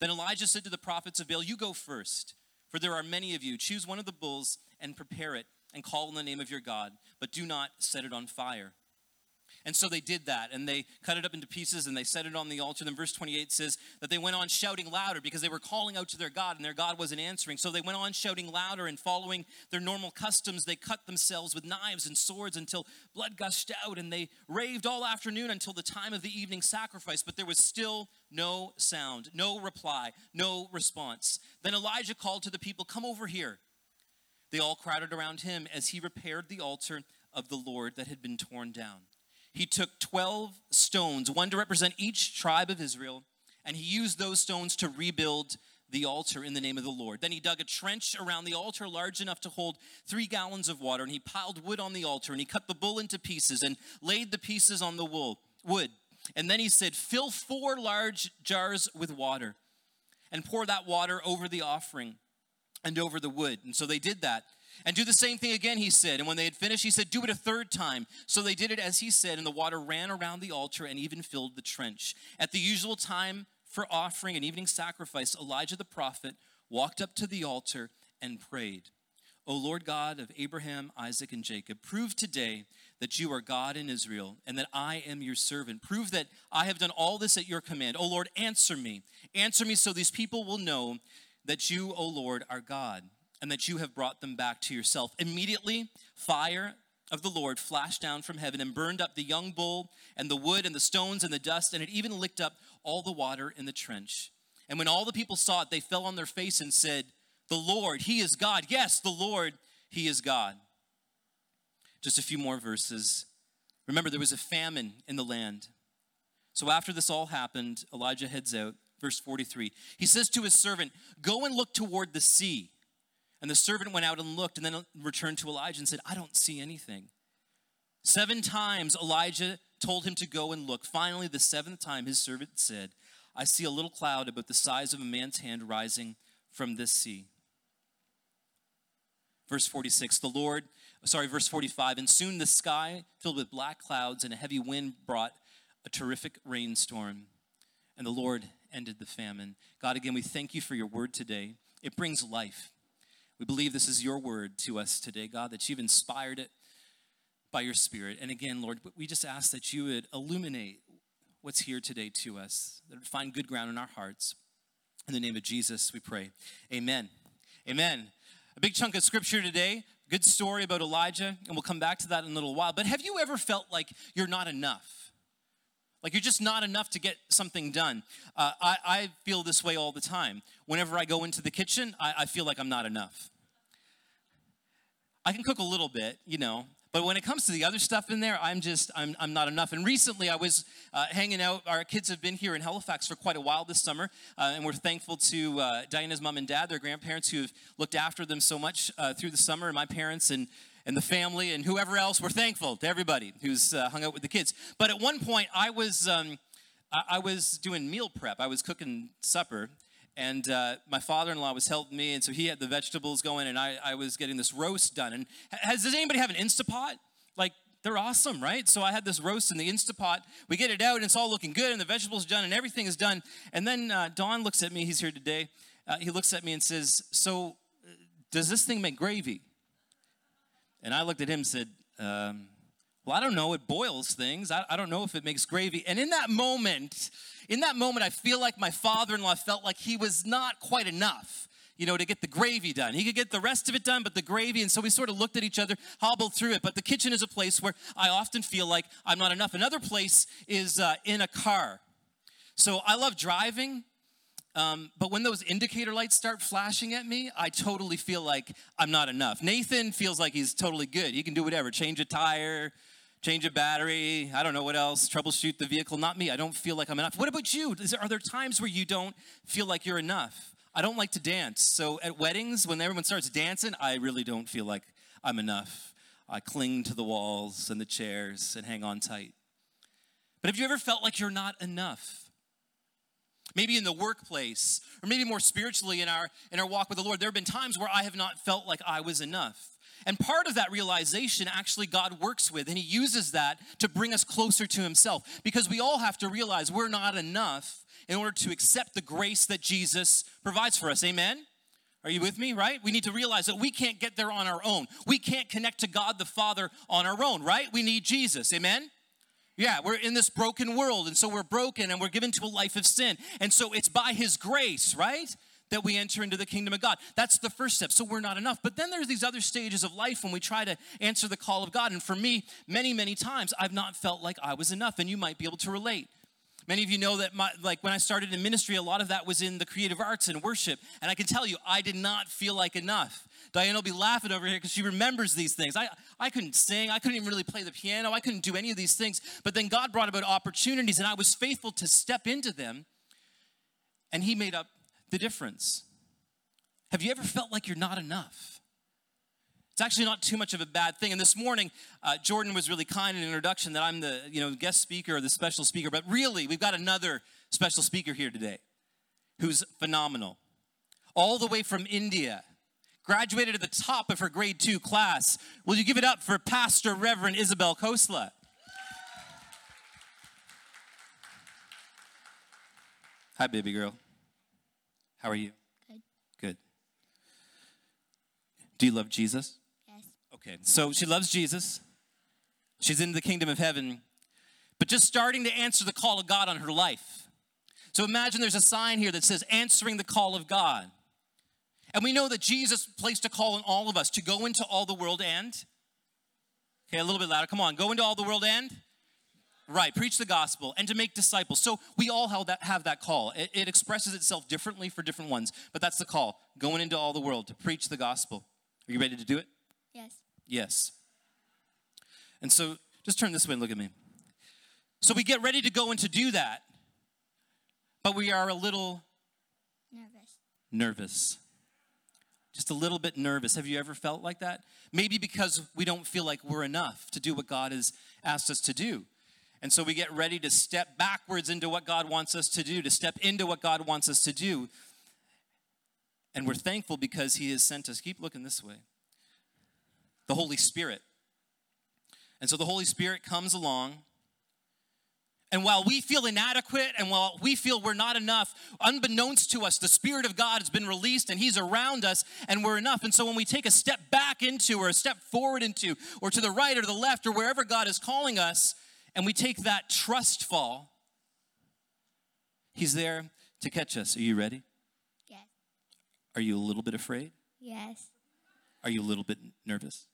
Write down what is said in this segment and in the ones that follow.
Then Elijah said to the prophets of Baal, You go first, for there are many of you. Choose one of the bulls and prepare it, and call on the name of your God, but do not set it on fire. And so they did that, and they cut it up into pieces and they set it on the altar. Then verse 28 says that they went on shouting louder because they were calling out to their God, and their God wasn't answering. So they went on shouting louder, and following their normal customs, they cut themselves with knives and swords until blood gushed out, and they raved all afternoon until the time of the evening sacrifice. But there was still no sound, no reply, no response. Then Elijah called to the people, Come over here. They all crowded around him as he repaired the altar of the Lord that had been torn down he took 12 stones, one to represent each tribe of Israel, and he used those stones to rebuild the altar in the name of the Lord. Then he dug a trench around the altar large enough to hold three gallons of water, and he piled wood on the altar, and he cut the bull into pieces and laid the pieces on the wool, wood. And then he said, Fill four large jars with water and pour that water over the offering and over the wood. And so they did that. And do the same thing again, he said. And when they had finished, he said, Do it a third time. So they did it as he said, and the water ran around the altar and even filled the trench. At the usual time for offering an evening sacrifice, Elijah the prophet walked up to the altar and prayed. O Lord God of Abraham, Isaac, and Jacob, prove today that you are God in Israel and that I am your servant. Prove that I have done all this at your command. O Lord, answer me. Answer me so these people will know that you, O Lord, are God and that you have brought them back to yourself. Immediately, fire of the Lord flashed down from heaven and burned up the young bull and the wood and the stones and the dust, and it even licked up all the water in the trench. And when all the people saw it, they fell on their face and said, The Lord, He is God. Yes, the Lord, He is God. Just a few more verses. Remember, there was a famine in the land. So after this all happened, Elijah heads out. Verse 43. He says to his servant, Go and look toward the sea. And the servant went out and looked and then returned to Elijah and said, I don't see anything. Seven times Elijah told him to go and look. Finally, the seventh time, his servant said, I see a little cloud about the size of a man's hand rising from this sea. Verse 46, the Lord, sorry, verse 45, and soon the sky filled with black clouds and a heavy wind brought a terrific rainstorm. And the Lord ended the famine. God, again, we thank you for your word today. It brings life. We believe this is your word to us today, God, that you've inspired it by your Spirit. And again, Lord, we just ask that you would illuminate what's here today to us, that would find good ground in our hearts. In the name of Jesus, we pray. Amen. Amen. A big chunk of scripture today, good story about Elijah, and we'll come back to that in a little while. But have you ever felt like you're not enough? Like you're just not enough to get something done. Uh, I, I, feel this way all the time. Whenever I go into the kitchen, I, I feel like I'm not enough. I can cook a little bit, you know, but when it comes to the other stuff in there, I'm just, I'm, I'm not enough. And recently I was uh, hanging out. Our kids have been here in Halifax for quite a while this summer. Uh, and we're thankful to uh, Diana's mom and dad, their grandparents, who have looked after them so much uh, through the summer, and my parents and, and the family and whoever else. We're thankful to everybody who's uh, hung out with the kids. But at one point, I was, um, I, I was doing meal prep. I was cooking supper and uh, my father-in-law was helping me and so he had the vegetables going and I, I was getting this roast done and has does anybody have an instapot like they're awesome right so i had this roast in the instapot we get it out and it's all looking good and the vegetables done and everything is done and then uh, don looks at me he's here today uh, he looks at me and says so uh, does this thing make gravy and i looked at him and said um, well i don't know it boils things I, I don't know if it makes gravy and in that moment in that moment, I feel like my father in law felt like he was not quite enough, you know, to get the gravy done. He could get the rest of it done, but the gravy, and so we sort of looked at each other, hobbled through it. But the kitchen is a place where I often feel like I'm not enough. Another place is uh, in a car. So I love driving. Um, but when those indicator lights start flashing at me, I totally feel like I'm not enough. Nathan feels like he's totally good. He can do whatever, change a tire, change a battery, I don't know what else, troubleshoot the vehicle. Not me. I don't feel like I'm enough. What about you? There, are there times where you don't feel like you're enough? I don't like to dance. So at weddings, when everyone starts dancing, I really don't feel like I'm enough. I cling to the walls and the chairs and hang on tight. But have you ever felt like you're not enough? Maybe in the workplace, or maybe more spiritually in our in our walk with the Lord, there have been times where I have not felt like I was enough. And part of that realization, actually, God works with, and He uses that to bring us closer to Himself. Because we all have to realize we're not enough in order to accept the grace that Jesus provides for us. Amen? Are you with me, right? We need to realize that we can't get there on our own. We can't connect to God the Father on our own, right? We need Jesus. Amen? Yeah, we're in this broken world, and so we're broken and we're given to a life of sin. And so it's by His grace, right? That we enter into the kingdom of God. That's the first step. So we're not enough. But then there's these other stages of life when we try to answer the call of God. And for me, many, many times, I've not felt like I was enough. And you might be able to relate. Many of you know that my, like when I started in ministry, a lot of that was in the creative arts and worship. And I can tell you, I did not feel like enough. Diane will be laughing over here because she remembers these things. I, I couldn't sing. I couldn't even really play the piano. I couldn't do any of these things. But then God brought about opportunities, and I was faithful to step into them. And He made up the difference. Have you ever felt like you're not enough? It's actually not too much of a bad thing. And this morning, uh, Jordan was really kind in introduction that I'm the you know guest speaker or the special speaker. But really, we've got another special speaker here today, who's phenomenal, all the way from India. Graduated at the top of her grade two class. Will you give it up for Pastor Reverend Isabel Kosla? Hi, baby girl. How are you? Good. Good. Do you love Jesus? Okay, so she loves Jesus. She's in the kingdom of heaven, but just starting to answer the call of God on her life. So imagine there's a sign here that says answering the call of God. And we know that Jesus placed a call on all of us to go into all the world and, okay, a little bit louder, come on, go into all the world and, right, preach the gospel and to make disciples. So we all have that, have that call. It, it expresses itself differently for different ones, but that's the call going into all the world to preach the gospel. Are you ready to do it? Yes. And so just turn this way and look at me. So we get ready to go and to do that, but we are a little Nervous. nervous. Just a little bit nervous. Have you ever felt like that? Maybe because we don't feel like we're enough to do what God has asked us to do. And so we get ready to step backwards into what God wants us to do, to step into what God wants us to do. And we're thankful because He has sent us. Keep looking this way the Holy Spirit. And so the Holy Spirit comes along. And while we feel inadequate and while we feel we're not enough, unbeknownst to us, the Spirit of God has been released and He's around us and we're enough. And so when we take a step back into or a step forward into or to the right or the left or wherever God is calling us, and we take that trust fall, He's there to catch us. Are you ready? Yes. Are you a little bit afraid? Yes. Are you a little bit nervous?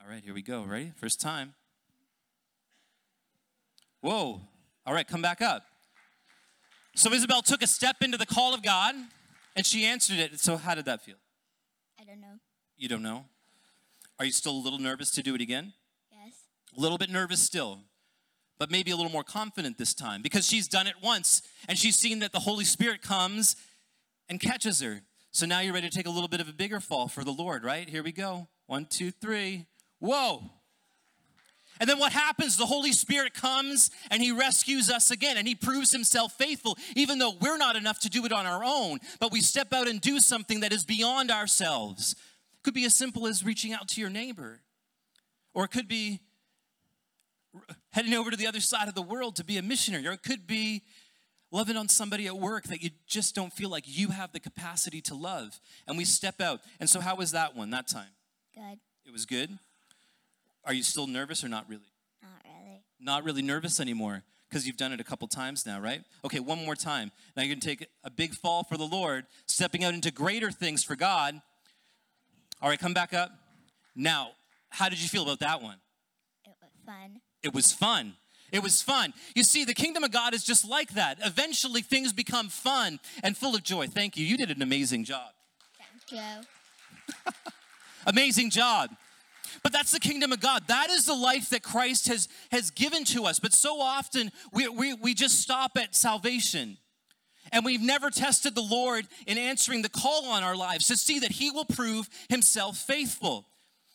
All right, here we go. Ready? First time. Whoa. All right, come back up. So Isabel took a step into the call of God and she answered it. So, how did that feel? I don't know. You don't know? Are you still a little nervous to do it again? Yes. A little bit nervous still, but maybe a little more confident this time because she's done it once and she's seen that the Holy Spirit comes and catches her. So now you're ready to take a little bit of a bigger fall for the Lord, right? Here we go. One, two, three. Whoa. And then what happens? The Holy Spirit comes and He rescues us again and He proves Himself faithful, even though we're not enough to do it on our own. But we step out and do something that is beyond ourselves. It could be as simple as reaching out to your neighbor, or it could be heading over to the other side of the world to be a missionary, or it could be loving on somebody at work that you just don't feel like you have the capacity to love. And we step out. And so, how was that one that time? Good. It was good. Are you still nervous or not really? Not really. Not really nervous anymore because you've done it a couple times now, right? Okay, one more time. Now you're going to take a big fall for the Lord, stepping out into greater things for God. All right, come back up. Now, how did you feel about that one? It was fun. It was fun. It was fun. You see, the kingdom of God is just like that. Eventually, things become fun and full of joy. Thank you. You did an amazing job. Thank you. Amazing job. But that's the kingdom of God. That is the life that Christ has, has given to us. But so often we, we, we just stop at salvation. And we've never tested the Lord in answering the call on our lives to see that He will prove Himself faithful.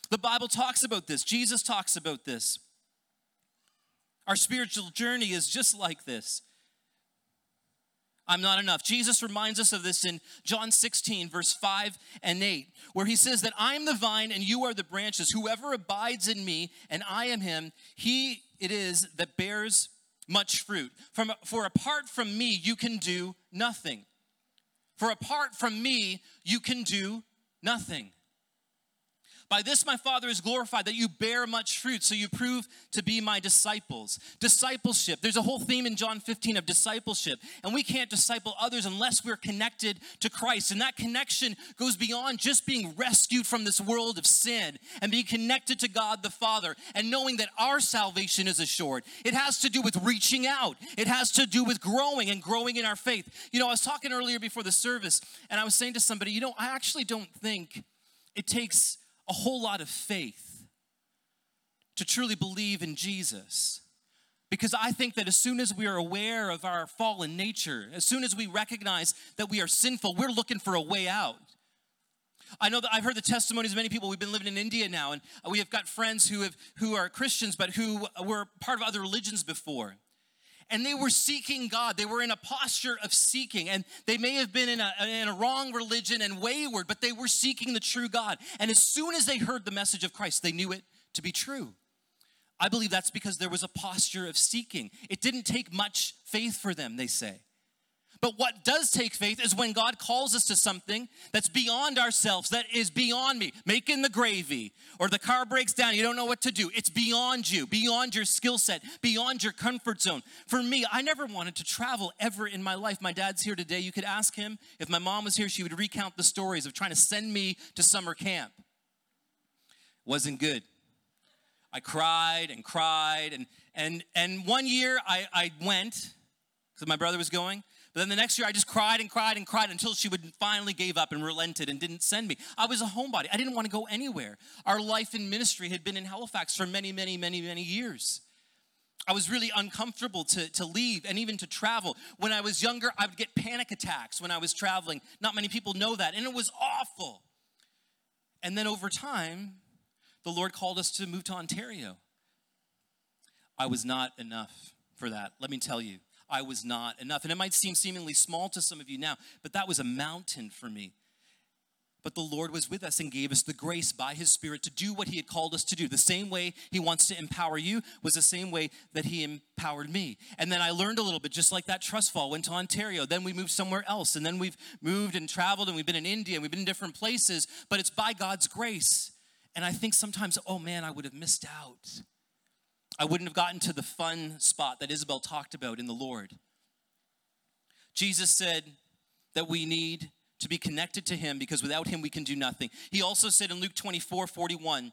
The Bible talks about this, Jesus talks about this. Our spiritual journey is just like this. I'm not enough. Jesus reminds us of this in John 16, verse 5 and 8, where he says that I am the vine and you are the branches. Whoever abides in me and I am him, he it is that bears much fruit. From, for apart from me, you can do nothing. For apart from me, you can do nothing. By this my Father is glorified, that you bear much fruit, so you prove to be my disciples. Discipleship. There's a whole theme in John 15 of discipleship, and we can't disciple others unless we're connected to Christ. And that connection goes beyond just being rescued from this world of sin and being connected to God the Father and knowing that our salvation is assured. It has to do with reaching out, it has to do with growing and growing in our faith. You know, I was talking earlier before the service, and I was saying to somebody, you know, I actually don't think it takes a whole lot of faith to truly believe in Jesus. Because I think that as soon as we are aware of our fallen nature, as soon as we recognize that we are sinful, we're looking for a way out. I know that I've heard the testimonies of many people. We've been living in India now, and we have got friends who have who are Christians, but who were part of other religions before and they were seeking God. They were in a posture of seeking, and they may have been in a, in a wrong religion and wayward, but they were seeking the true God. And as soon as they heard the message of Christ, they knew it to be true. I believe that's because there was a posture of seeking. It didn't take much faith for them, they say. But what does take faith is when God calls us to something that's beyond ourselves, that is beyond me, making the gravy, or the car breaks down, you don't know what to do. It's beyond you, beyond your skill set, beyond your comfort zone. For me, I never wanted to travel ever in my life. My dad's here today. You could ask him. If my mom was here, she would recount the stories of trying to send me to summer camp. Wasn't good. I cried and cried, and and and one year I, I went because my brother was going but then the next year, I just cried and cried and cried until she would finally gave up and relented and didn't send me. I was a homebody. I didn't want to go anywhere. Our life in ministry had been in Halifax for many, many, many, many years. I was really uncomfortable to, to leave and even to travel. When I was younger, I would get panic attacks when I was traveling. Not many people know that, and it was awful. And then over time, the Lord called us to move to Ontario. I was not enough for that, let me tell you. I was not enough. And it might seem seemingly small to some of you now, but that was a mountain for me. But the Lord was with us and gave us the grace by His Spirit to do what He had called us to do. The same way He wants to empower you was the same way that He empowered me. And then I learned a little bit, just like that trust fall, went to Ontario. Then we moved somewhere else. And then we've moved and traveled and we've been in India and we've been in different places. But it's by God's grace. And I think sometimes, oh man, I would have missed out. I wouldn't have gotten to the fun spot that Isabel talked about in the Lord. Jesus said that we need to be connected to Him because without Him we can do nothing. He also said in Luke 24 41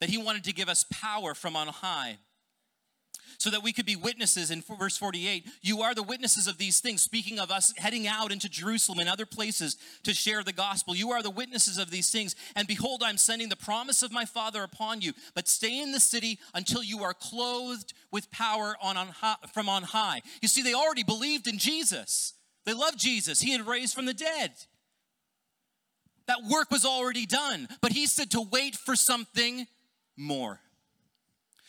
that He wanted to give us power from on high so that we could be witnesses. In verse 48, you are the witnesses of these things, speaking of us heading out into Jerusalem and other places to share the gospel. You are the witnesses of these things. And behold, I'm sending the promise of my Father upon you. But stay in the city until you are clothed with power on, on high, from on high. You see, they already believed in Jesus, they loved Jesus. He had raised from the dead. That work was already done, but he said to wait for something more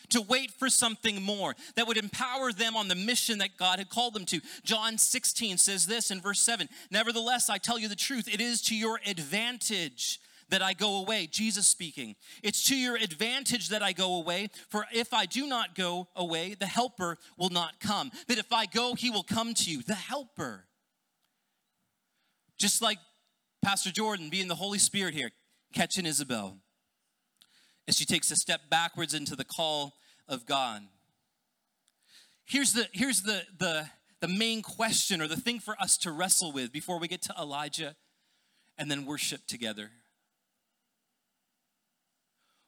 to wait for something more that would empower them on the mission that God had called them to. John 16 says this in verse 7 Nevertheless, I tell you the truth, it is to your advantage that I go away. Jesus speaking. It's to your advantage that I go away, for if I do not go away, the helper will not come. But if I go, he will come to you, the helper. Just like Pastor Jordan being the Holy Spirit here, catching Isabel as she takes a step backwards into the call of God. Here's the, here's the, the, the main question or the thing for us to wrestle with before we get to Elijah and then worship together.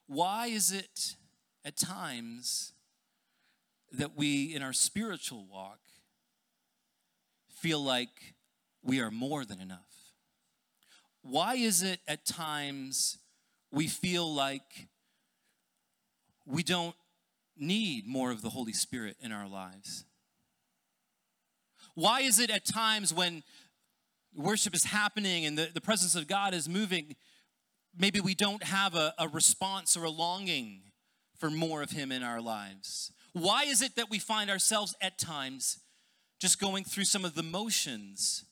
Why is it at times that we, in our spiritual walk, feel like we are more than enough? Why is it at times we feel like we don't need more of the Holy Spirit in our lives? Why is it at times when worship is happening and the, the presence of God is moving, maybe we don't have a, a response or a longing for more of Him in our lives? Why is it that we find ourselves at times just going through some of the motions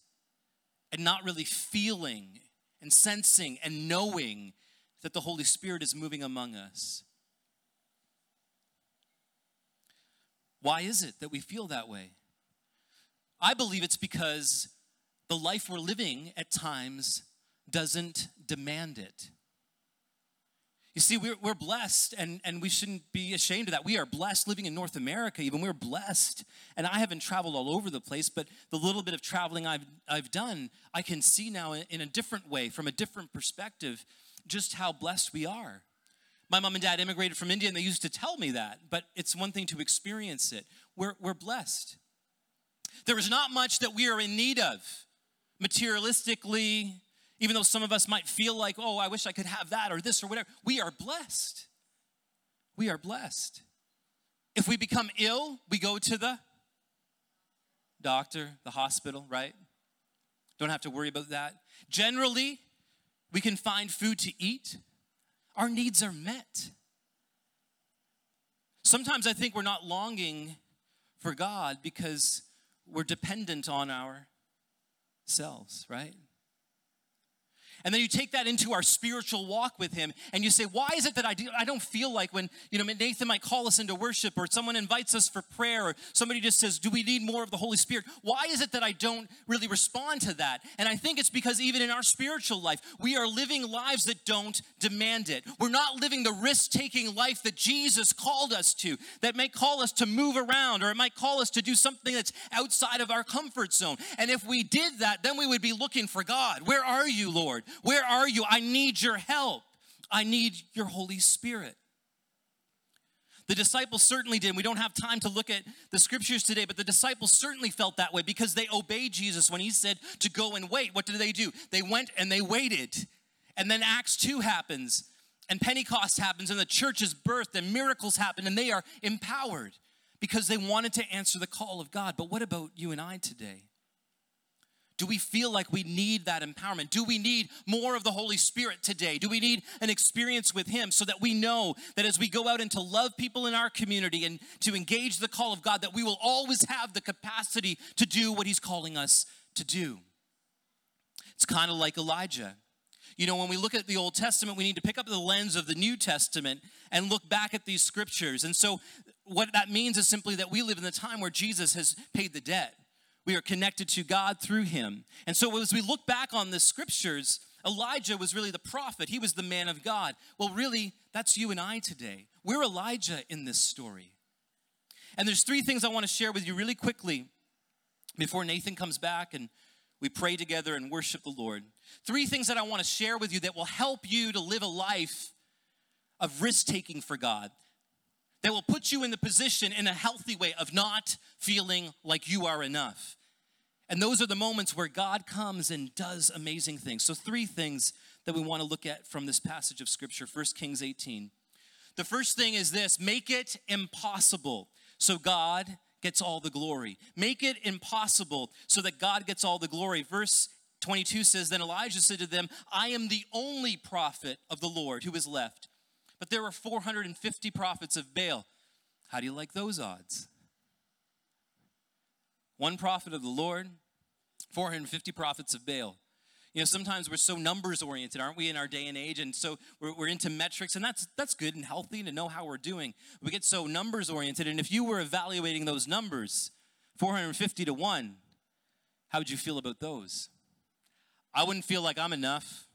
and not really feeling and sensing and knowing that the Holy Spirit is moving among us. Why is it that we feel that way? I believe it's because the life we're living at times doesn't demand it. You see, we're, we're blessed, and, and we shouldn't be ashamed of that. We are blessed living in North America, even. We're blessed. And I haven't traveled all over the place, but the little bit of traveling I've, I've done, I can see now in, in a different way, from a different perspective, just how blessed we are. My mom and dad immigrated from India, and they used to tell me that, but it's one thing to experience it. We're, we're blessed. There is not much that we are in need of materialistically, even though some of us might feel like, oh, I wish I could have that or this or whatever. We are blessed. We are blessed. If we become ill, we go to the doctor, the hospital, right? Don't have to worry about that. Generally, we can find food to eat. Our needs are met. Sometimes I think we're not longing for God because we're dependent on ourselves, right? And then you take that into our spiritual walk with Him, and you say, Why is it that I, do, I don't feel like when, you know, Nathan might call us into worship, or someone invites us for prayer, or somebody just says, Do we need more of the Holy Spirit? Why is it that I don't really respond to that? And I think it's because even in our spiritual life, we are living lives that don't demand it. We're not living the risk taking life that Jesus called us to, that may call us to move around, or it might call us to do something that's outside of our comfort zone. And if we did that, then we would be looking for God. Where are you, Lord? Where are you? I need your help. I need your Holy Spirit. The disciples certainly did. We don't have time to look at the scriptures today, but the disciples certainly felt that way because they obeyed Jesus when he said to go and wait. What did they do? They went and they waited. And then Acts 2 happens, and Pentecost happens, and the church is birthed, and miracles happen, and they are empowered because they wanted to answer the call of God. But what about you and I today? Do we feel like we need that empowerment? Do we need more of the Holy Spirit today? Do we need an experience with Him so that we know that as we go out and to love people in our community and to engage the call of God, that we will always have the capacity to do what He's calling us to do? It's kind of like Elijah. You know, when we look at the Old Testament, we need to pick up the lens of the New Testament and look back at these scriptures. And so, what that means is simply that we live in the time where Jesus has paid the debt. We are connected to God through him. And so as we look back on the scriptures, Elijah was really the prophet. He was the man of God. Well, really, that's you and I today. We're Elijah in this story. And there's three things I want to share with you really quickly before Nathan comes back and we pray together and worship the Lord. Three things that I want to share with you that will help you to live a life of risk taking for God that will put you in the position in a healthy way of not feeling like you are enough. And those are the moments where God comes and does amazing things. So, three things that we want to look at from this passage of Scripture 1 Kings 18. The first thing is this make it impossible so God gets all the glory. Make it impossible so that God gets all the glory. Verse 22 says, Then Elijah said to them, I am the only prophet of the Lord who is left but there were 450 prophets of Baal. How do you like those odds? One prophet of the Lord, 450 prophets of Baal. You know, sometimes we're so numbers oriented, aren't we, in our day and age? And so we're, we're, into metrics, and that's that's good and healthy to know how we're doing. We get so numbers oriented, and if you were evaluating those numbers, 450 to 1, how would you feel about those? I wouldn't feel like I'm enough.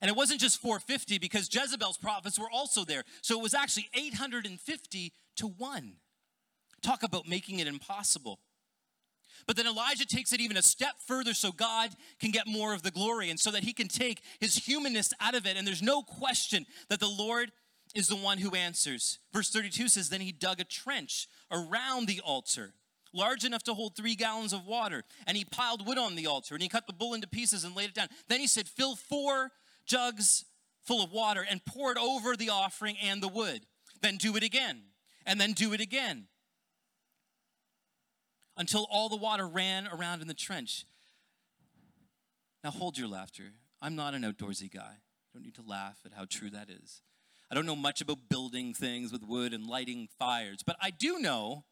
And it wasn't just 450 because Jezebel's prophets were also there. So it was actually 850 to 1. Talk about making it impossible. But then Elijah takes it even a step further so God can get more of the glory and so that he can take his humanness out of it. And there's no question that the Lord is the one who answers. Verse 32 says, Then he dug a trench around the altar, large enough to hold three gallons of water. And he piled wood on the altar and he cut the bull into pieces and laid it down. Then he said, Fill four jugs full of water and pour it over the offering and the wood. Then do it again, and then do it again until all the water ran around in the trench. Now hold your laughter. I'm not an outdoorsy guy. You don't need to laugh at how true that is. I don't know much about building things with wood and lighting fires, but I do know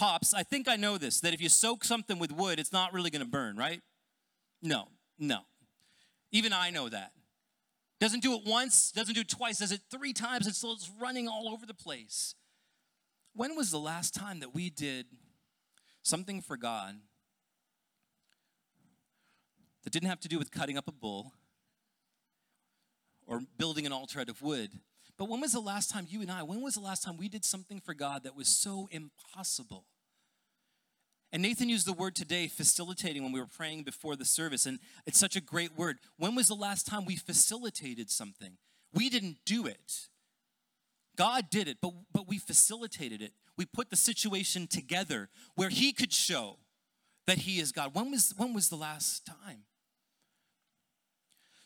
Pops, I think I know this that if you soak something with wood, it's not really to burn, right? No, no. Even I know that. Doesn't do it once, doesn't do it twice, does it three times, and still it's running all over the place. When was the last time that we did something for God that didn't have to do with cutting up a bull or building an altar out of wood? But when was the last time you and I, when was the last time we did something for God that was so impossible? And Nathan used the word today, facilitating, when we were praying before the service. And it's such a great word. When was the last time we facilitated something? We didn't do it. God did it, but, but we facilitated it. We put the situation together where He could show that He is God. When was, when was the last time?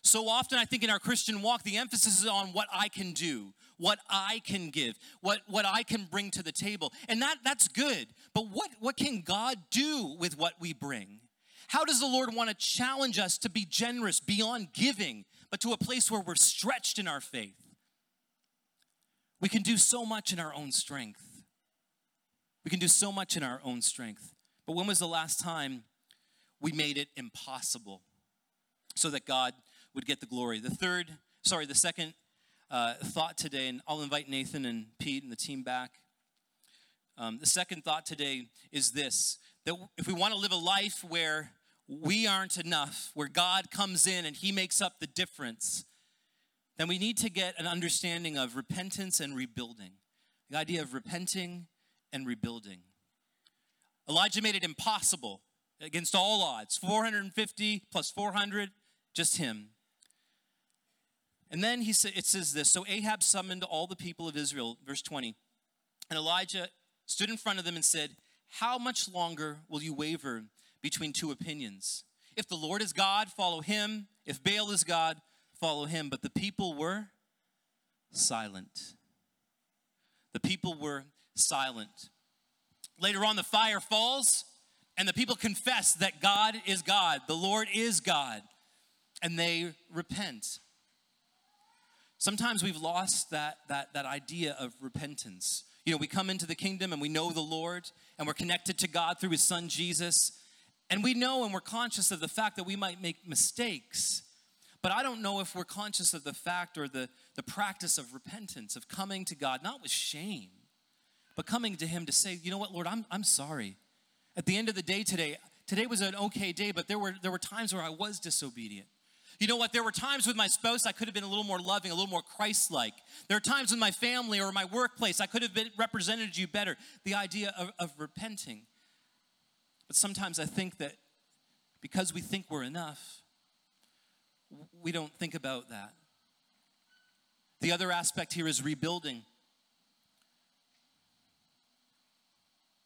So often, I think in our Christian walk, the emphasis is on what I can do, what I can give, what, what I can bring to the table. And that, that's good. But what, what can God do with what we bring? How does the Lord want to challenge us to be generous beyond giving, but to a place where we're stretched in our faith? We can do so much in our own strength. We can do so much in our own strength. But when was the last time we made it impossible so that God would get the glory. The third, sorry, the second uh, thought today, and I'll invite Nathan and Pete and the team back. Um, the second thought today is this that if we want to live a life where we aren't enough, where God comes in and He makes up the difference, then we need to get an understanding of repentance and rebuilding. The idea of repenting and rebuilding. Elijah made it impossible against all odds 450 plus 400, just him. And then he sa- it says this So Ahab summoned all the people of Israel, verse 20. And Elijah stood in front of them and said, How much longer will you waver between two opinions? If the Lord is God, follow him. If Baal is God, follow him. But the people were silent. The people were silent. Later on, the fire falls, and the people confess that God is God, the Lord is God, and they repent. Sometimes we've lost that, that, that idea of repentance. You know, we come into the kingdom and we know the Lord and we're connected to God through his son Jesus. And we know and we're conscious of the fact that we might make mistakes. But I don't know if we're conscious of the fact or the, the practice of repentance, of coming to God, not with shame, but coming to Him to say, you know what, Lord, I'm, I'm sorry. At the end of the day today, today was an okay day, but there were, there were times where I was disobedient. You know what? There were times with my spouse I could have been a little more loving, a little more Christ like. There are times with my family or my workplace I could have been, represented you better. The idea of, of repenting. But sometimes I think that because we think we're enough, we don't think about that. The other aspect here is rebuilding.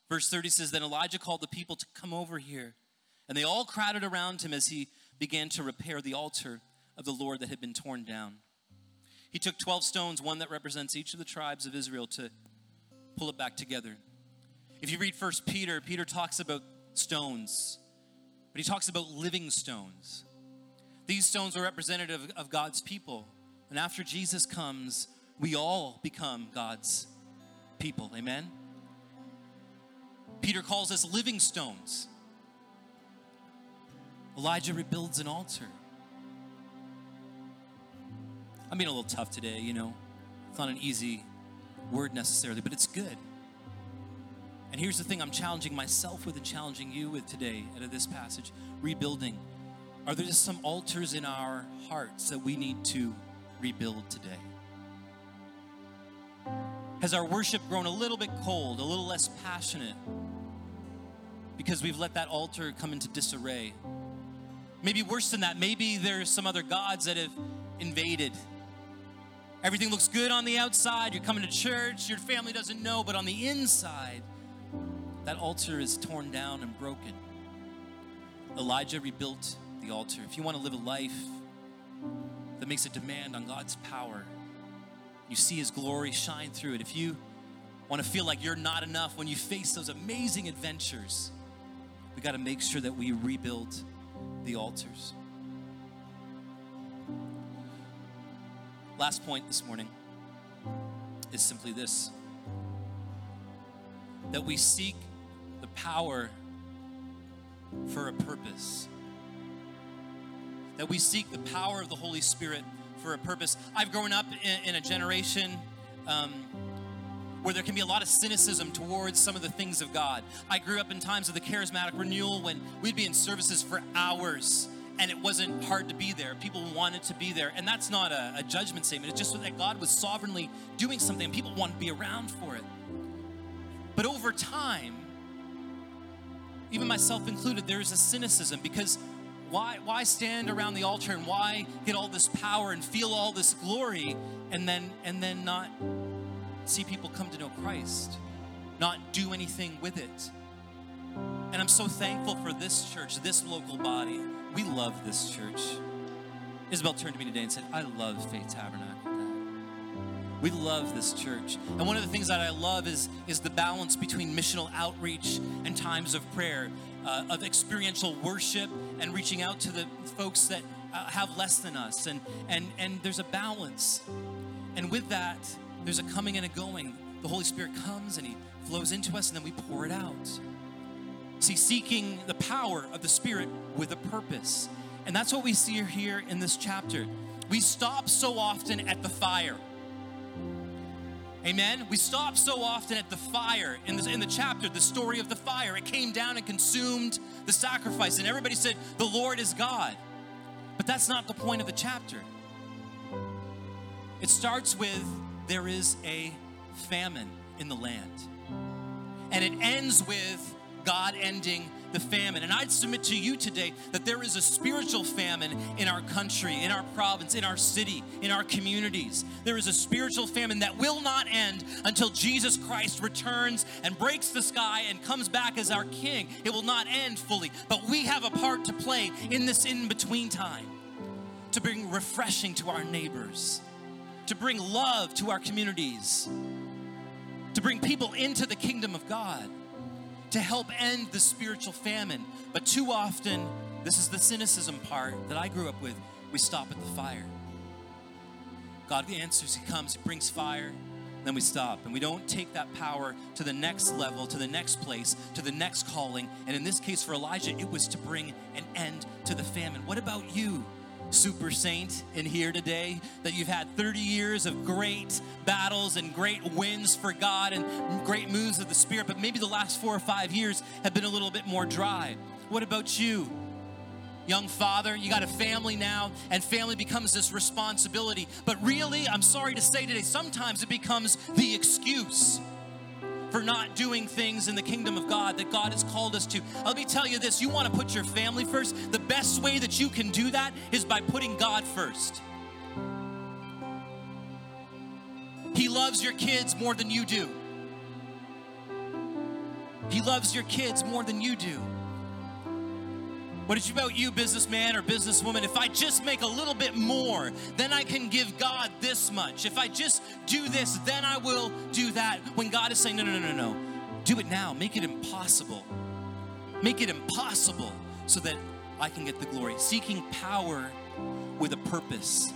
Verse 30 says, Then Elijah called the people to come over here, and they all crowded around him as he began to repair the altar of the Lord that had been torn down. He took 12 stones, one that represents each of the tribes of Israel, to pull it back together. If you read First Peter, Peter talks about stones, but he talks about living stones. These stones are representative of God's people. And after Jesus comes, we all become God's people. Amen? Peter calls us living stones. Elijah rebuilds an altar. I'm being a little tough today, you know. It's not an easy word necessarily, but it's good. And here's the thing I'm challenging myself with and challenging you with today out of this passage rebuilding. Are there just some altars in our hearts that we need to rebuild today? Has our worship grown a little bit cold, a little less passionate because we've let that altar come into disarray? Maybe worse than that, maybe there's some other gods that have invaded. Everything looks good on the outside. You're coming to church, your family doesn't know, but on the inside, that altar is torn down and broken. Elijah rebuilt the altar. If you want to live a life that makes a demand on God's power, you see His glory shine through it. If you want to feel like you're not enough when you face those amazing adventures, we got to make sure that we rebuild the altars. Last point this morning is simply this that we seek the power for a purpose. That we seek the power of the Holy Spirit for a purpose. I've grown up in, in a generation um, where there can be a lot of cynicism towards some of the things of God. I grew up in times of the charismatic renewal when we'd be in services for hours and it wasn't hard to be there. People wanted to be there. And that's not a, a judgment statement, it's just that God was sovereignly doing something and people wanted to be around for it. But over time, even myself included, there's a cynicism because why, why stand around the altar and why get all this power and feel all this glory and then and then not see people come to know Christ, not do anything with it. And I'm so thankful for this church, this local body. We love this church. Isabel turned to me today and said, I love Faith Tabernacle. We love this church. And one of the things that I love is, is the balance between missional outreach and times of prayer, uh, of experiential worship and reaching out to the folks that uh, have less than us. And, and, and there's a balance. And with that, there's a coming and a going. The Holy Spirit comes and He flows into us, and then we pour it out. See, seeking the power of the Spirit with a purpose. And that's what we see here in this chapter. We stop so often at the fire. Amen. We stop so often at the fire in the, in the chapter, the story of the fire. It came down and consumed the sacrifice, and everybody said, The Lord is God. But that's not the point of the chapter. It starts with, There is a famine in the land. And it ends with God ending the famine. And I'd submit to you today that there is a spiritual famine in our country, in our province, in our city, in our communities. There is a spiritual famine that will not end until Jesus Christ returns and breaks the sky and comes back as our king. It will not end fully, but we have a part to play in this in between time to bring refreshing to our neighbors, to bring love to our communities, to bring people into the kingdom of God to help end the spiritual famine. But too often, this is the cynicism part that I grew up with. We stop at the fire. God answers, He comes, He brings fire, then we stop. And we don't take that power to the next level, to the next place, to the next calling. And in this case for Elijah, it was to bring an end to the famine. What about you? Super saint in here today, that you've had 30 years of great battles and great wins for God and great moves of the Spirit, but maybe the last four or five years have been a little bit more dry. What about you? Young father, you got a family now, and family becomes this responsibility. But really, I'm sorry to say today, sometimes it becomes the excuse for not doing things in the kingdom of God that God has called us to. Let me tell you this you want to put your family first. The best way that you can do that is by putting God first. He loves your kids more than you do. He loves your kids more than you do. What is about you, businessman or businesswoman? If I just make a little bit more, then I can give God this much. If I just do this, then I will do that. When God is saying, no, no, no, no, no. Do it now. Make it impossible. Make it impossible so that I can get the glory. Seeking power with a purpose.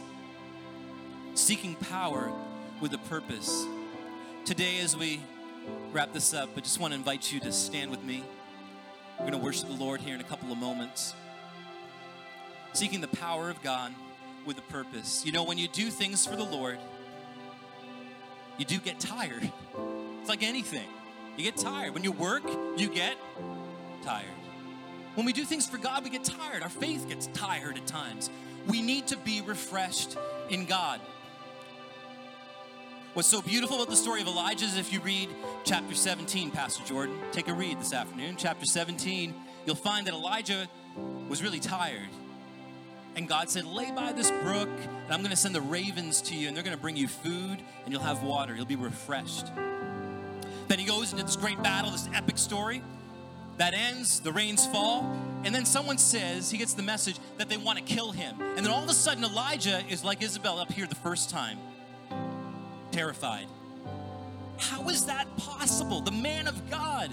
Seeking power with a purpose. Today, as we wrap this up, I just want to invite you to stand with me. We're going to worship the Lord here in a couple of moments. Seeking the power of God with a purpose. You know, when you do things for the Lord, you do get tired. It's like anything. You get tired. When you work, you get tired. When we do things for God, we get tired. Our faith gets tired at times. We need to be refreshed in God. What's so beautiful about the story of Elijah is if you read chapter 17, Pastor Jordan, take a read this afternoon. Chapter 17, you'll find that Elijah was really tired. And God said, Lay by this brook, and I'm going to send the ravens to you, and they're going to bring you food, and you'll have water. You'll be refreshed. Then he goes into this great battle, this epic story that ends, the rains fall, and then someone says, he gets the message that they want to kill him. And then all of a sudden, Elijah is like Isabel up here the first time terrified. How is that possible? The man of God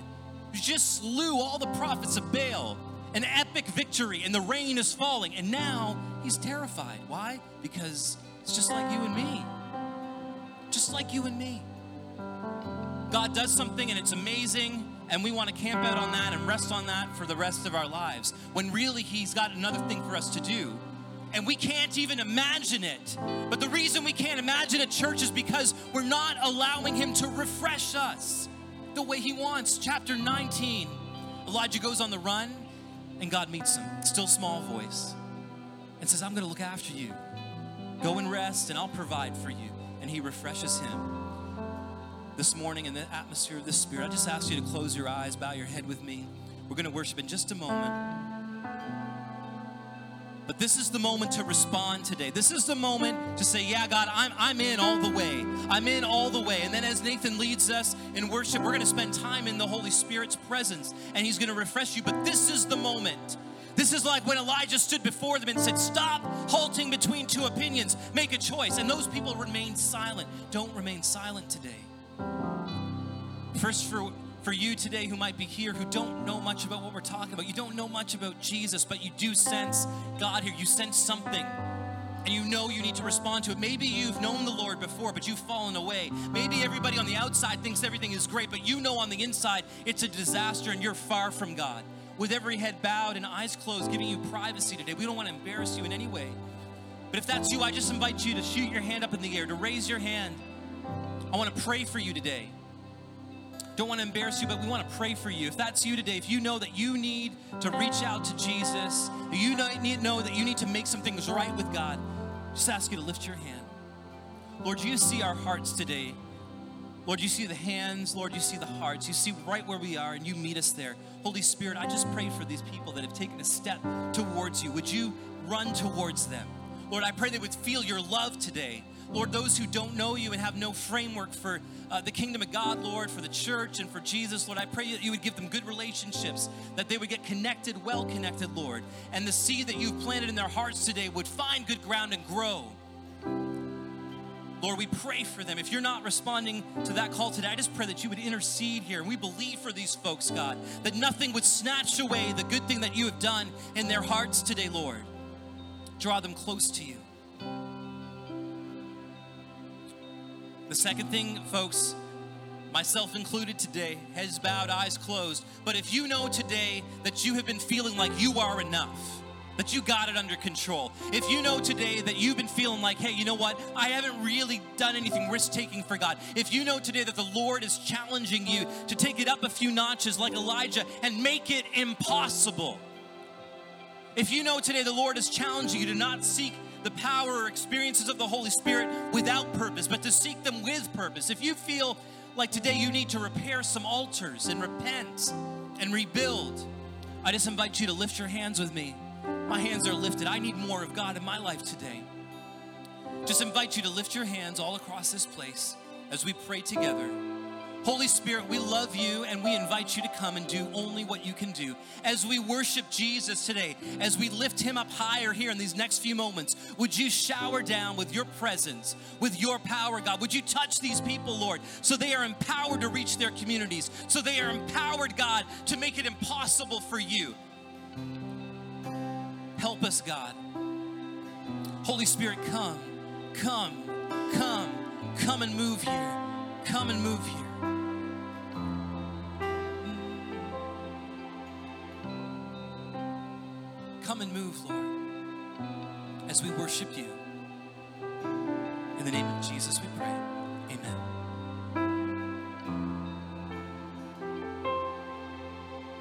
just slew all the prophets of Baal, an epic victory, and the rain is falling, and now he's terrified. Why? Because it's just like you and me. Just like you and me. God does something and it's amazing and we want to camp out on that and rest on that for the rest of our lives when really He's got another thing for us to do. And we can't even imagine it. But the reason we can't imagine a church, is because we're not allowing Him to refresh us the way He wants. Chapter 19 Elijah goes on the run, and God meets him, still small voice, and says, I'm to look after you. Go and rest, and I'll provide for you. And He refreshes him this morning in the atmosphere of the Spirit, I just ask you to close your eyes, bow your head with me. We're to worship in just a moment. But this is the moment to respond today. This is the moment to say, Yeah, God, I'm, I'm in all the way. I'm in all the way. And then as Nathan leads us in worship, we're going to spend time in the Holy Spirit's presence and He's going to refresh you. But this is the moment. This is like when Elijah stood before them and said, Stop halting between two opinions, make a choice. And those people remained silent. Don't remain silent today. First, for, for you today who might be here who don't know much about what we're talking about, you don't know much about Jesus, but you do sense God here. You sense something and you know you need to respond to it. Maybe you've known the Lord before, but you've fallen away. Maybe everybody on the outside thinks everything is great, but you know on the inside it's a disaster and you're far from God. With every head bowed and eyes closed, giving you privacy today. We don't want to embarrass you in any way. But if that's you, I just invite you to shoot your hand up in the air, to raise your hand. I want to pray for you today don't want to embarrass you, but we want to pray for you. If that's you today, if you know that you need to reach out to Jesus, you know that you need to make some things right with God, just ask you to lift your hand. Lord, you see our hearts today. Lord, you see the hands. Lord, you see the hearts. You see right where we are, and you meet us there. Holy Spirit, I just pray for these people that have taken a step towards you. Would you run towards them? Lord, I pray they would feel your love today. Lord, those who don't know you and have no framework for uh, the kingdom of God, Lord, for the church and for Jesus, Lord, I pray that you would give them good relationships, that they would get connected, well connected, Lord, and the seed that you've planted in their hearts today would find good ground and grow. Lord, we pray for them. If you're not responding to that call today, I just pray that you would intercede here. And we believe for these folks, God, that nothing would snatch away the good thing that you have done in their hearts today, Lord. Draw them close to you. The second thing, folks, myself included today, heads bowed, eyes closed. But if you know today that you have been feeling like you are enough, that you got it under control. If you know today that you've been feeling like, hey, you know what? I haven't really done anything risk taking for God. If you know today that the Lord is challenging you to take it up a few notches like Elijah and make it impossible. If you know today the Lord is challenging you to not seek the power or experiences of the Holy Spirit without purpose, but to seek them with purpose. If you feel like today you need to repair some altars and repent and rebuild, I just invite you to lift your hands with me. My hands are lifted. I need more of God in my life today. Just invite you to lift your hands all across this place as we pray together. Holy Spirit, we love you and we invite you to come and do only what you can do. As we worship Jesus today, as we lift him up higher here in these next few moments, would you shower down with your presence, with your power, God? Would you touch these people, Lord, so they are empowered to reach their communities, so they are empowered, God, to make it impossible for you? Help us, God. Holy Spirit, come, come, come, come and move here. Come and move here. Come and move, Lord, as we worship you. In the name of Jesus, we pray. Amen.